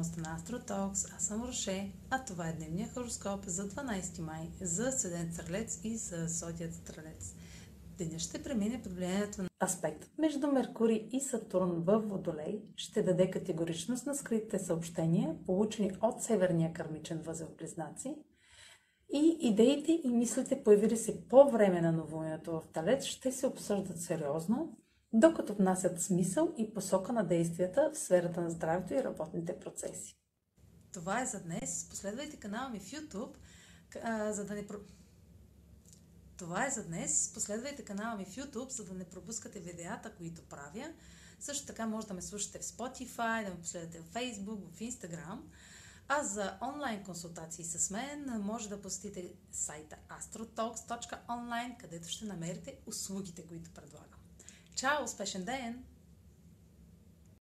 каналността на Астротокс. Аз съм Роше, а това е дневния хороскоп за 12 май за Седен Стрелец и за Зодият Стрелец. Деня ще премине под влиянието на аспект между Меркурий и Сатурн в Водолей ще даде категоричност на скритите съобщения, получени от Северния кармичен възел Близнаци, и идеите и мислите, появили се по време на новолунието в Талец, ще се обсъждат сериозно докато внасят смисъл и посока на действията в сферата на здравето и работните процеси. Това е за днес. Последвайте канала ми в YouTube, за да не... Това е за днес. Последвайте канала ми в YouTube, за да не пропускате видеята, които правя. Също така може да ме слушате в Spotify, да ме последвате в Facebook, в Instagram. А за онлайн консултации с мен може да посетите сайта astrotalks.online, където ще намерите услугите, които предлагам. Ciao, special then!